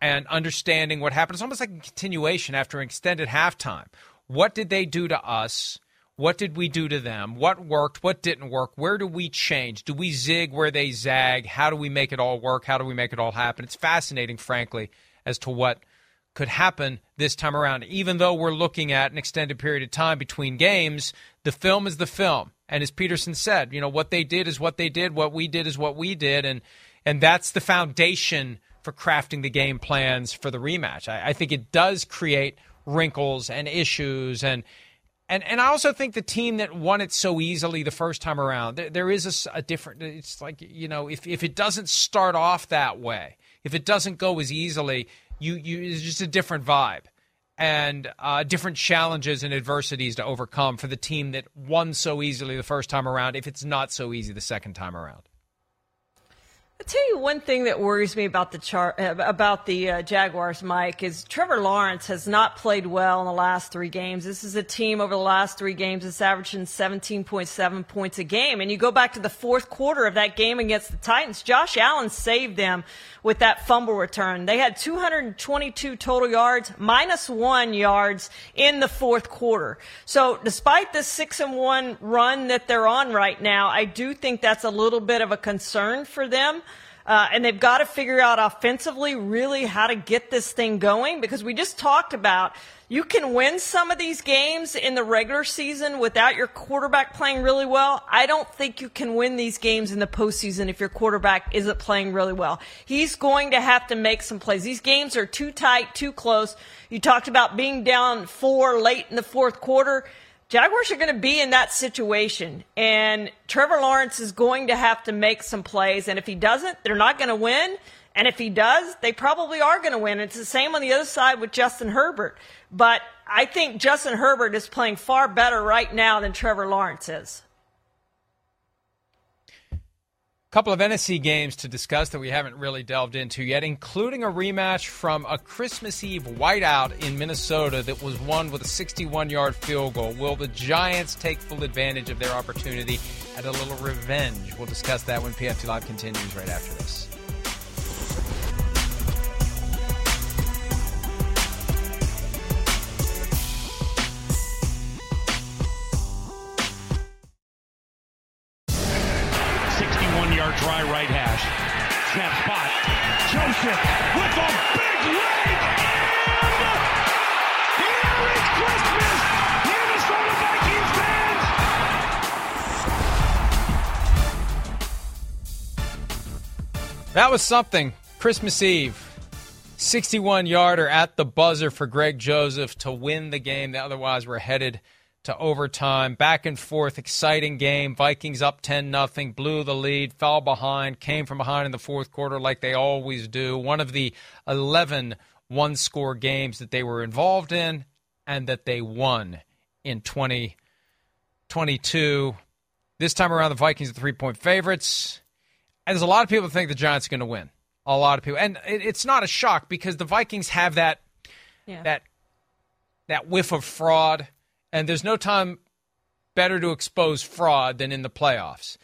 and understanding what happened. It's almost like a continuation after an extended halftime. What did they do to us? What did we do to them? What worked? What didn't work? Where do we change? Do we zig where they zag? How do we make it all work? How do we make it all happen? It's fascinating, frankly, as to what could happen this time around. Even though we're looking at an extended period of time between games, the film is the film. And as Pederson said, you know, what they did is what they did, what we did is what we did, and and that's the foundation for crafting the game plans for the rematch. I, I think it does create wrinkles and issues and and and I also think the team that won it so easily the first time around, there, there is a, a, different. It's like you know, if if it doesn't start off that way, if it doesn't go as easily, you you it's just a different vibe and uh, different challenges and adversities to overcome for the team that won so easily the first time around. If it's not so easy the second time around. I'll tell you one thing that worries me about the char- uh, about the uh, Jaguars, Mike, is Trevor Lawrence has not played well in the last three games. This is a team over the last three games that's averaging 17.7 points a game. And you go back to the fourth quarter of that game against the Titans, Josh Allen saved them with that fumble return. They had 222 total yards, minus one yards in the fourth quarter. So despite the six and one run that they're on right now, I do think that's a little bit of a concern for them. Uh, and they've got to figure out offensively really how to get this thing going because we just talked about you can win some of these games in the regular season without your quarterback playing really well. I don't think you can win these games in the postseason if your quarterback isn't playing really well. He's going to have to make some plays. These games are too tight, too close. You talked about being down four late in the fourth quarter. Jaguars are going to be in that situation, and Trevor Lawrence is going to have to make some plays. And if he doesn't, they're not going to win. And if he does, they probably are going to win. It's the same on the other side with Justin Herbert. But I think Justin Herbert is playing far better right now than Trevor Lawrence is couple of NFC games to discuss that we haven't really delved into yet, including a rematch from a Christmas Eve whiteout in Minnesota that was won with a 61 yard field goal. Will the Giants take full advantage of their opportunity at a little revenge? We'll discuss that when PFT Live continues right after this. That was something. Christmas Eve. 61 yarder at the buzzer for Greg Joseph to win the game. Otherwise, we're headed to overtime. Back and forth, exciting game. Vikings up 10 nothing, blew the lead, fell behind, came from behind in the fourth quarter like they always do. One of the 11 one score games that they were involved in and that they won in 2022. This time around, the Vikings are three point favorites. And there's a lot of people that think the Giants are going to win. A lot of people. And it's not a shock because the Vikings have that yeah. that that whiff of fraud and there's no time better to expose fraud than in the playoffs.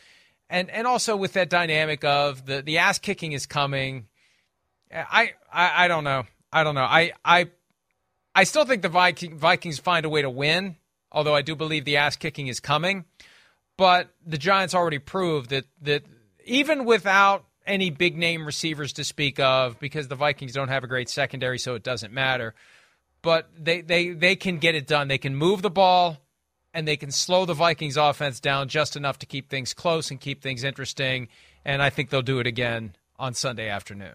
And and also with that dynamic of the the ass kicking is coming. I, I I don't know. I don't know. I I I still think the Viking, Vikings find a way to win, although I do believe the ass kicking is coming. But the Giants already proved that that even without any big name receivers to speak of, because the Vikings don't have a great secondary, so it doesn't matter but they, they, they can get it done. They can move the ball and they can slow the Vikings offense down just enough to keep things close and keep things interesting. And I think they'll do it again on Sunday afternoon.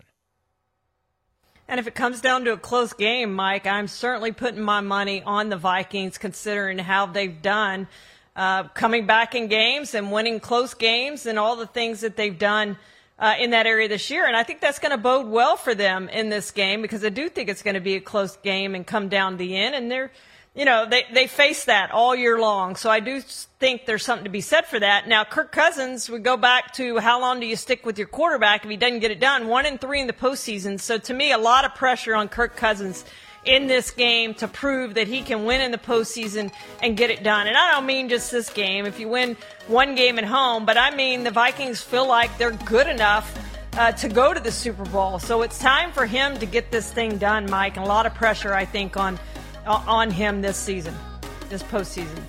And if it comes down to a close game, Mike, I'm certainly putting my money on the Vikings considering how they've done uh, coming back in games and winning close games and all the things that they've done uh, in that area this year. And I think that's going to bode well for them in this game because I do think it's going to be a close game and come down the end. And they're, you know, they, they face that all year long. So I do think there's something to be said for that. Now, Kirk Cousins, we go back to how long do you stick with your quarterback if he doesn't get it done? One and three in the postseason. So to me, a lot of pressure on Kirk Cousins in this game to prove that he can win in the postseason and get it done. And I don't mean just this game. If you win one game at home, but I mean the Vikings feel like they're good enough uh, to go to the Super Bowl. So it's time for him to get this thing done, Mike. And a lot of pressure, I think, on on him this season, this postseason.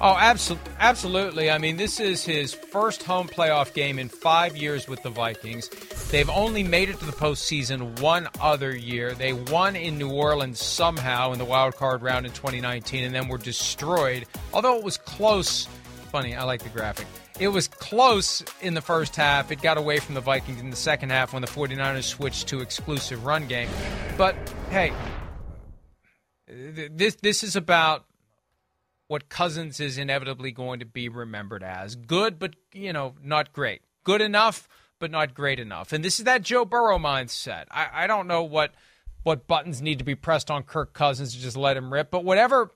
Oh, absolutely. Absolutely. I mean, this is his first home playoff game in five years with the Vikings. They've only made it to the postseason one other year. They won in New Orleans somehow in the wild card round in 2019 and then were destroyed. Although it was close. Funny, I like the graphic. It was close in the first half. It got away from the Vikings in the second half when the 49ers switched to exclusive run game. But hey, this this is about what Cousins is inevitably going to be remembered as. Good, but, you know, not great. Good enough, but not great enough. And this is that Joe Burrow mindset. I, I don't know what what buttons need to be pressed on Kirk Cousins to just let him rip, but whatever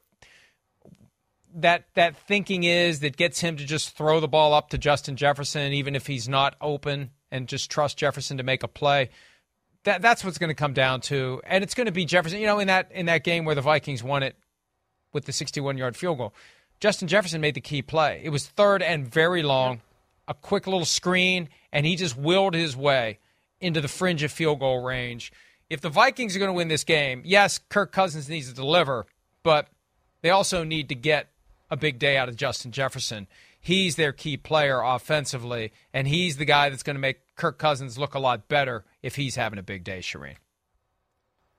that that thinking is that gets him to just throw the ball up to Justin Jefferson, even if he's not open, and just trust Jefferson to make a play. That that's what's going to come down to, and it's going to be Jefferson. You know, in that in that game where the Vikings won it with the 61 yard field goal. Justin Jefferson made the key play. It was third and very long, a quick little screen, and he just willed his way into the fringe of field goal range. If the Vikings are going to win this game, yes, Kirk Cousins needs to deliver, but they also need to get a big day out of Justin Jefferson. He's their key player offensively, and he's the guy that's going to make Kirk Cousins look a lot better if he's having a big day, Charean.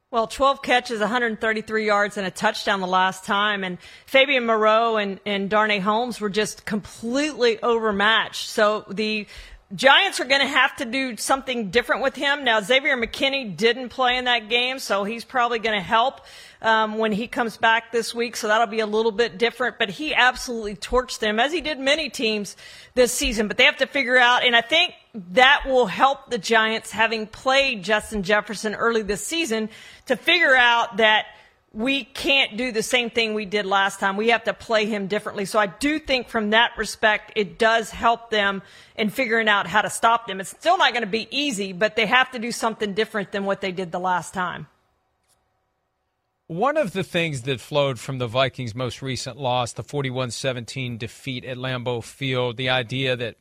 Well, 12 catches, 133 yards, and a touchdown the last time. And Fabian Moreau and, and Darnay Holmes were just completely overmatched. So the Giants are going to have to do something different with him. Now, Xavier McKinney didn't play in that game, so he's probably going to help um, when he comes back this week. So that'll be a little bit different. But he absolutely torched them, as he did many teams this season. But they have to figure out, and I think that will help the Giants, having played Justin Jefferson early this season, to figure out that – we can't do the same thing we did last time. We have to play him differently. So I do think from that respect, it does help them in figuring out how to stop them. It's still not going to be easy, but they have to do something different than what they did the last time. One of the things that flowed from the Vikings' most recent loss, the 41 17 defeat at Lambeau Field, the idea that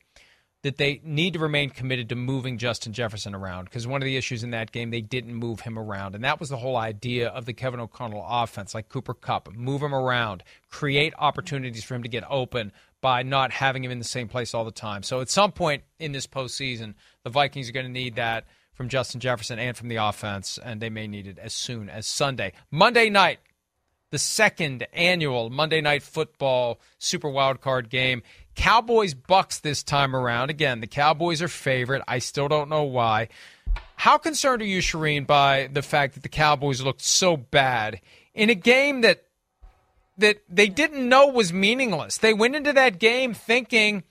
that they need to remain committed to moving Justin Jefferson around because one of the issues in that game they didn't move him around and that was the whole idea of the Kevin O'Connell offense like Cooper Kupp, move him around create opportunities for him to get open by not having him in the same place all the time so at some point in this postseason the Vikings are going to need that from Justin Jefferson and from the offense and they may need it as soon as Sunday Monday night the second annual Monday Night Football Super Wild Card game. Cowboys Bucks this time around. Again, the Cowboys are favorite. I still don't know why. How concerned are you, Charean, by the fact that the Cowboys looked so bad in a game that that they didn't know was meaningless? They went into that game thinking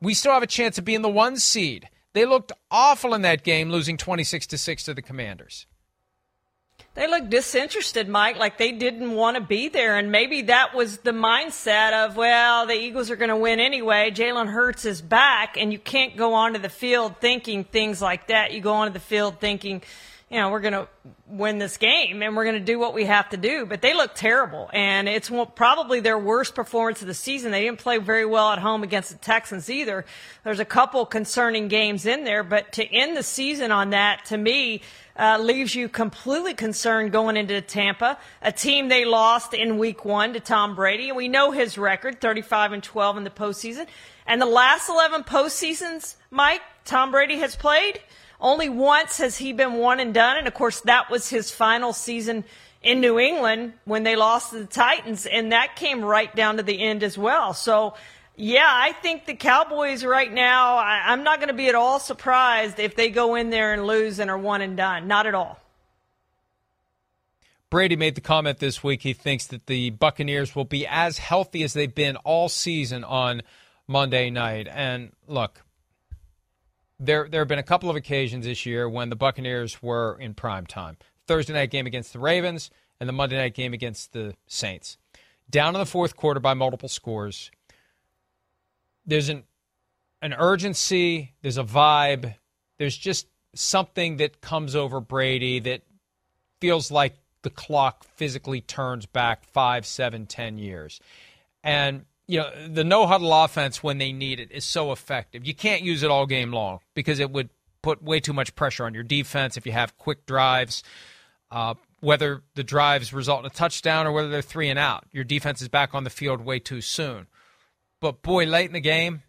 we still have a chance of being the one seed. They looked awful in that game, losing twenty six to six to the Commanders. They looked disinterested, Mike, like they didn't want to be there. And maybe that was the mindset of, well, the Eagles are going to win anyway. Jalen Hurts is back, and you can't go onto the field thinking things like that. You go onto the field thinking, you know, we're going to win this game and we're going to do what we have to do. But they look terrible. And it's probably their worst performance of the season. They didn't play very well at home against the Texans either. There's a couple concerning games in there, but to end the season on that, to me, uh, leaves you completely concerned going into Tampa, a team they lost in week one to Tom Brady. And we know his record, 35 and 12 in the postseason. And the last 11 postseasons, Mike, Tom Brady has played. Only once has he been one and done. And of course, that was his final season in New England when they lost to the Titans. And that came right down to the end as well. So yeah, I think the Cowboys right now, I, am not going to be at all surprised if they go in there and lose and are one and done. Not at all. Brady made the comment this week. He thinks that the Buccaneers will be as healthy as they've been all season on Monday night. And look, there there have been a couple of occasions this year when the Buccaneers were in prime time. Thursday night game against the Ravens and the Monday night game against the Saints. Down in the fourth quarter by multiple scores. There's an an urgency, there's a vibe, there's just something that comes over Brady that feels like the clock physically turns back five, seven, ten years. And you know, the no huddle offense when they need it is so effective. You can't use it all game long because it would put way too much pressure on your defense if you have quick drives. Uh, whether the drives result in a touchdown or whether they're three and out, your defense is back on the field way too soon. But boy, late in the game,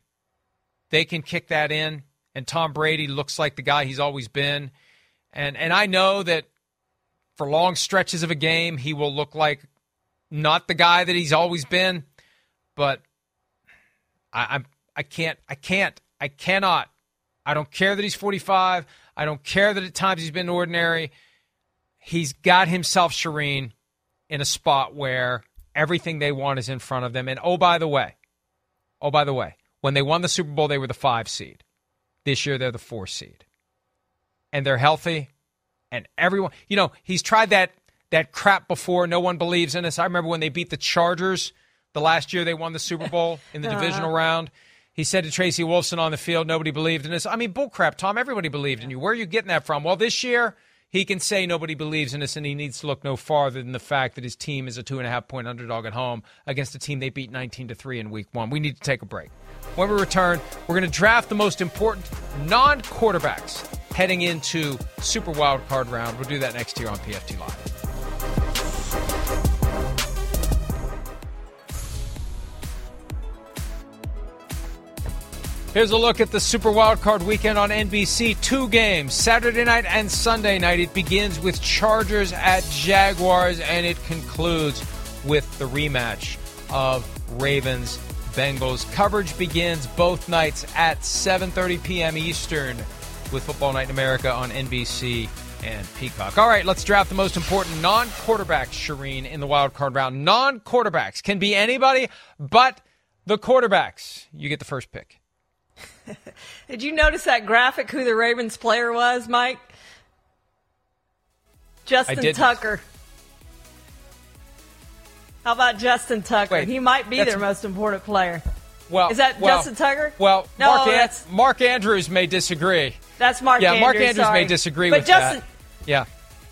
they can kick that in, and Tom Brady looks like the guy he's always been. And and I know that for long stretches of a game, he will look like not the guy that he's always been. But I, I'm I can't I can't I cannot. I don't care that he's 45. I don't care that at times he's been ordinary he's got himself, Charean, in a spot where everything they want is in front of them. And oh, by the way, oh, by the way, when they won the Super Bowl, they were the five seed. This year, they're the four seed. And they're healthy. And everyone, you know, he's tried that that crap before. No one believes in us. I remember when they beat the Chargers the last year they won the Super Bowl in the uh-huh. divisional round. He said to Tracy Wolfson on the field, nobody believed in us. I mean, bullcrap, Tom. Everybody believed in you. Where are you getting that from? Well, this year, he can say nobody believes in us, and he needs to look no farther than the fact that his team is a two and a half point underdog at home against a team they beat 19 to three in Week One. We need to take a break. When we return, we're going to draft the most important non quarterbacks heading into Super Wild Card round. We'll do that next year on PFT Live. Here's a look at the Super Wildcard weekend on NBC. Two games, Saturday night and Sunday night. It begins with Chargers at Jaguars, and it concludes with the rematch of Ravens Bengals. Coverage begins both nights at 7:30 p.m. Eastern with Football Night in America on NBC and Peacock. All right, let's draft the most important non-quarterbacks, Charean, in the wild card round. Non-quarterbacks can be anybody but the quarterbacks. You get the first pick. Did you notice that graphic who the Ravens player was, Mike? Justin Tucker. How about Justin Tucker? Wait, he might be their most important player. Well, is that well, Justin Tucker? Well, no, Mark, An- Mark, Andrews may disagree. That's Mark. Yeah, Andrews, Mark Andrews sorry. may disagree but with Justin, that. Yeah.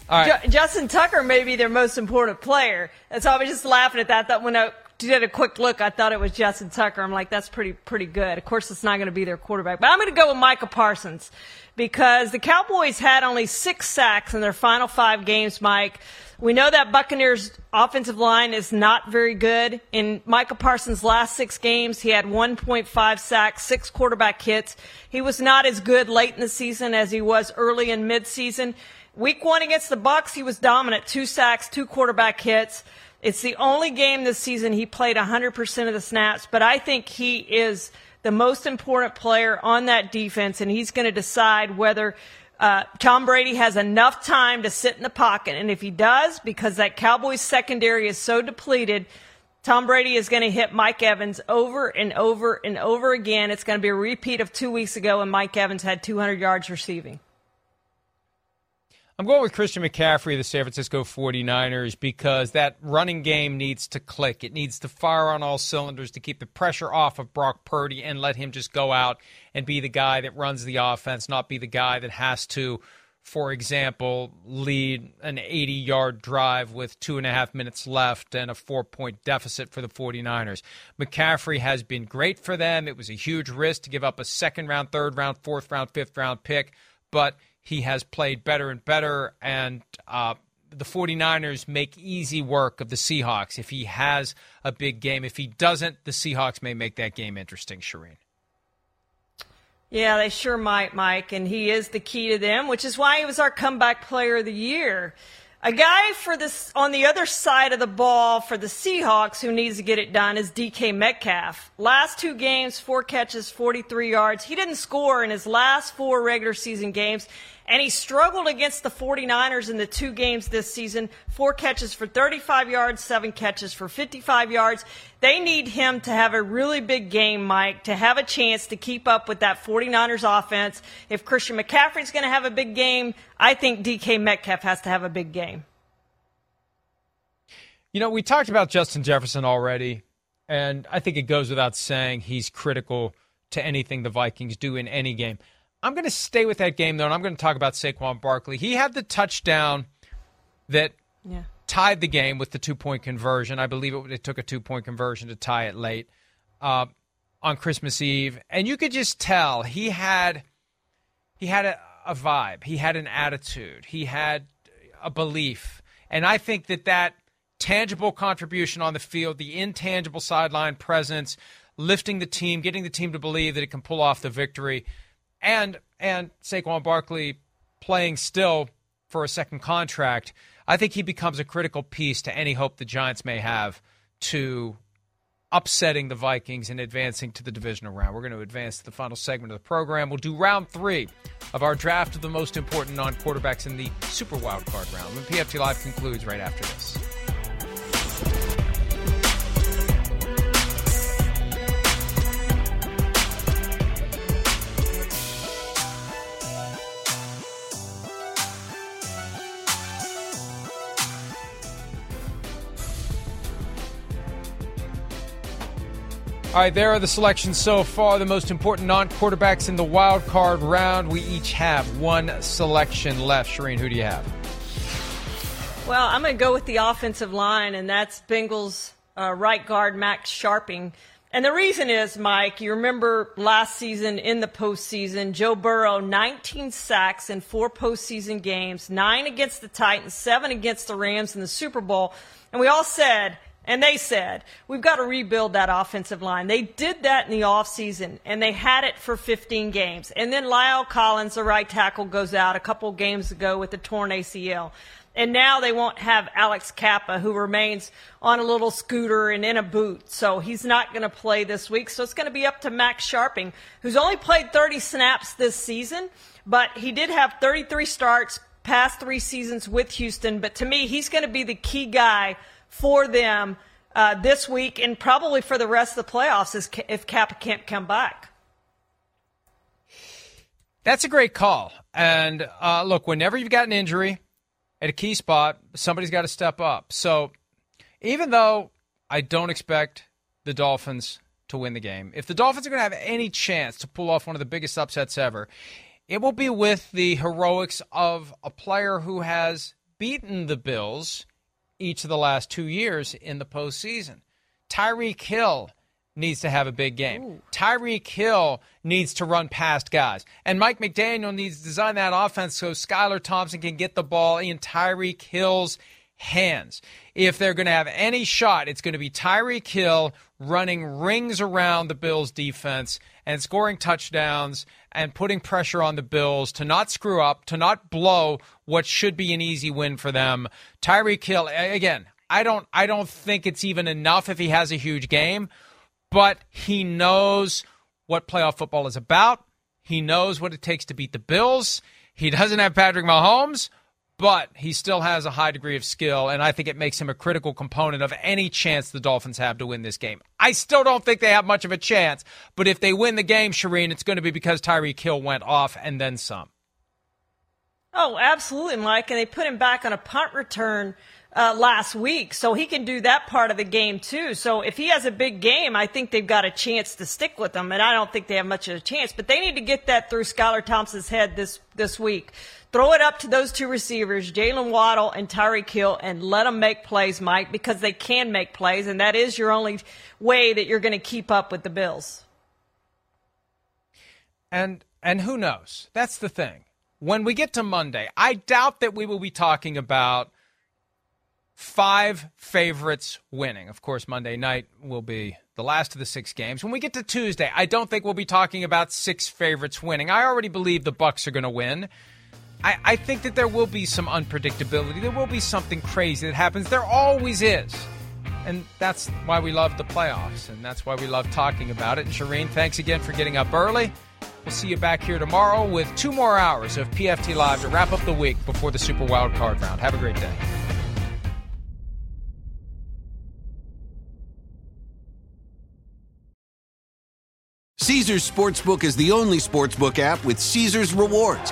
All right. Justin Tucker may be their most important player. And so I was just laughing at that. That when I did a quick look, I thought it was Justin Tucker. I'm like, that's pretty pretty good. Of course, it's not going to be their quarterback, but I'm going to go with Micah Parsons because the Cowboys had only six sacks in their final five games. Mike, we know that Buccaneers offensive line is not very good. In Micah Parsons' last six games, he had 1.5 sacks, six quarterback hits. He was not as good late in the season as he was early in midseason. Week one against the Bucks, he was dominant, two sacks, two quarterback hits. It's the only game this season he played 100% of the snaps, but I think he is the most important player on that defense, and he's going to decide whether uh, Tom Brady has enough time to sit in the pocket. And if he does, because that Cowboys secondary is so depleted, Tom Brady is going to hit Mike Evans over and over and over again. It's going to be a repeat of two weeks ago when Mike Evans had 200 yards receiving. I'm going with Christian McCaffrey, of the San Francisco 49ers, because that running game needs to click. It needs to fire on all cylinders to keep the pressure off of Brock Purdy and let him just go out and be the guy that runs the offense, not be the guy that has to, for example, lead an 80 yard drive with two and a half minutes left and a four point deficit for the 49ers. McCaffrey has been great for them. It was a huge risk to give up a second round, third round, fourth round, fifth round pick, but he has played better and better, and uh, the 49ers make easy work of the Seahawks if he has a big game. If he doesn't, the Seahawks may make that game interesting, Charean. Yeah, they sure might, Mike, and he is the key to them, which is why he was our comeback player of the year. A guy for this on the other side of the ball for the Seahawks who needs to get it done is DK Metcalf. Last two games, four catches, 43 yards. He didn't score in his last four regular season games. And he struggled against the 49ers in the two games this season. Four catches for 35 yards, seven catches for 55 yards. They need him to have a really big game, Mike, to have a chance to keep up with that 49ers offense. If Christian McCaffrey's going to have a big game, I think DK Metcalf has to have a big game. You know, we talked about Justin Jefferson already, and I think it goes without saying he's critical to anything the Vikings do in any game. I'm going to stay with that game, though, and I'm going to talk about Saquon Barkley. He had the touchdown that yeah. tied the game with the two point conversion. I believe it, it, took a two point conversion to tie it late uh, on Christmas Eve, and you could just tell he had he had a, a vibe, he had an attitude, he had a belief, and I think that that tangible contribution on the field, the intangible sideline presence, lifting the team, getting the team to believe that it can pull off the victory, and and Saquon Barkley playing still for a second contract, I think he becomes a critical piece to any hope the Giants may have to upsetting the Vikings and advancing to the divisional round. We're going to advance to the final segment of the program. We'll do round three of our draft of the most important non quarterbacks in the Super Wild Card round when PFT Live concludes right after this. All right, there are the selections so far. The most important non quarterbacks in the wild card round. We each have one selection left. Charean, who do you have? Well, I'm going to go with the offensive line, and that's Bengals uh, right guard Max Scharping. And the reason is, Mike, you remember last season in the postseason, Joe Burrow, 19 sacks in four postseason games, nine against the Titans, seven against the Rams in the Super Bowl. And we all said, and they said, we've got to rebuild that offensive line. They did that in the offseason, and they had it for 15 games. And then La'el Collins, the right tackle, goes out a couple games ago with a torn ACL. And now they won't have Alex Cappa, who remains on a little scooter and in a boot. So he's not going to play this week. So it's going to be up to Max Scharping, who's only played 30 snaps this season, but he did have 33 starts past three seasons with Houston. But to me, he's going to be the key guy for them uh, this week and probably for the rest of the playoffs if Cappa can't come back. That's a great call. And uh, look, whenever you've got an injury at a key spot, somebody's got to step up. So even though I don't expect the Dolphins to win the game, if the Dolphins are going to have any chance to pull off one of the biggest upsets ever, it will be with the heroics of a player who has beaten the Bills each of the last two years in the postseason. Tyreek Hill needs to have a big game. Tyreek Hill needs to run past guys. And Mike McDaniel needs to design that offense so Skylar Thompson can get the ball in Tyreek Hill's hands. If they're going to have any shot, it's going to be Tyreek Hill running rings around the Bills defense and scoring touchdowns and putting pressure on the Bills to not screw up, to not blow what should be an easy win for them. Tyreek Hill again, I don't I don't think it's even enough if he has a huge game, but he knows what playoff football is about. He knows what it takes to beat the Bills. He doesn't have Patrick Mahomes, but he still has a high degree of skill, and I think it makes him a critical component of any chance the Dolphins have to win this game. I still don't think they have much of a chance, but if they win the game, Charean, it's going to be because Tyreek Hill went off and then some. Oh, absolutely, Mike. And they put him back on a punt return uh, last week, so he can do that part of the game too. So if he has a big game, I think they've got a chance to stick with him, and I don't think they have much of a chance. But they need to get that through Skylar Thompson's head this this week. Throw it up to those two receivers, Jaylen Waddle and Tyreek Hill, and let them make plays, Mike, because they can make plays, and that is your only way that you're going to keep up with the Bills. And and who knows? That's the thing. When we get to Monday, I doubt that we will be talking about five favorites winning. Of course, Monday night will be the last of the six games. When we get to Tuesday, I don't think we'll be talking about six favorites winning. I already believe the Bucks are going to win. I, I think that there will be some unpredictability. There will be something crazy that happens. There always is. And that's why we love the playoffs, and that's why we love talking about it. And Charean, thanks again for getting up early. We'll see you back here tomorrow with two more hours of PFT Live to wrap up the week before the Super Wild Card round. Have a great day. Caesars Sportsbook is the only sportsbook app with Caesars rewards.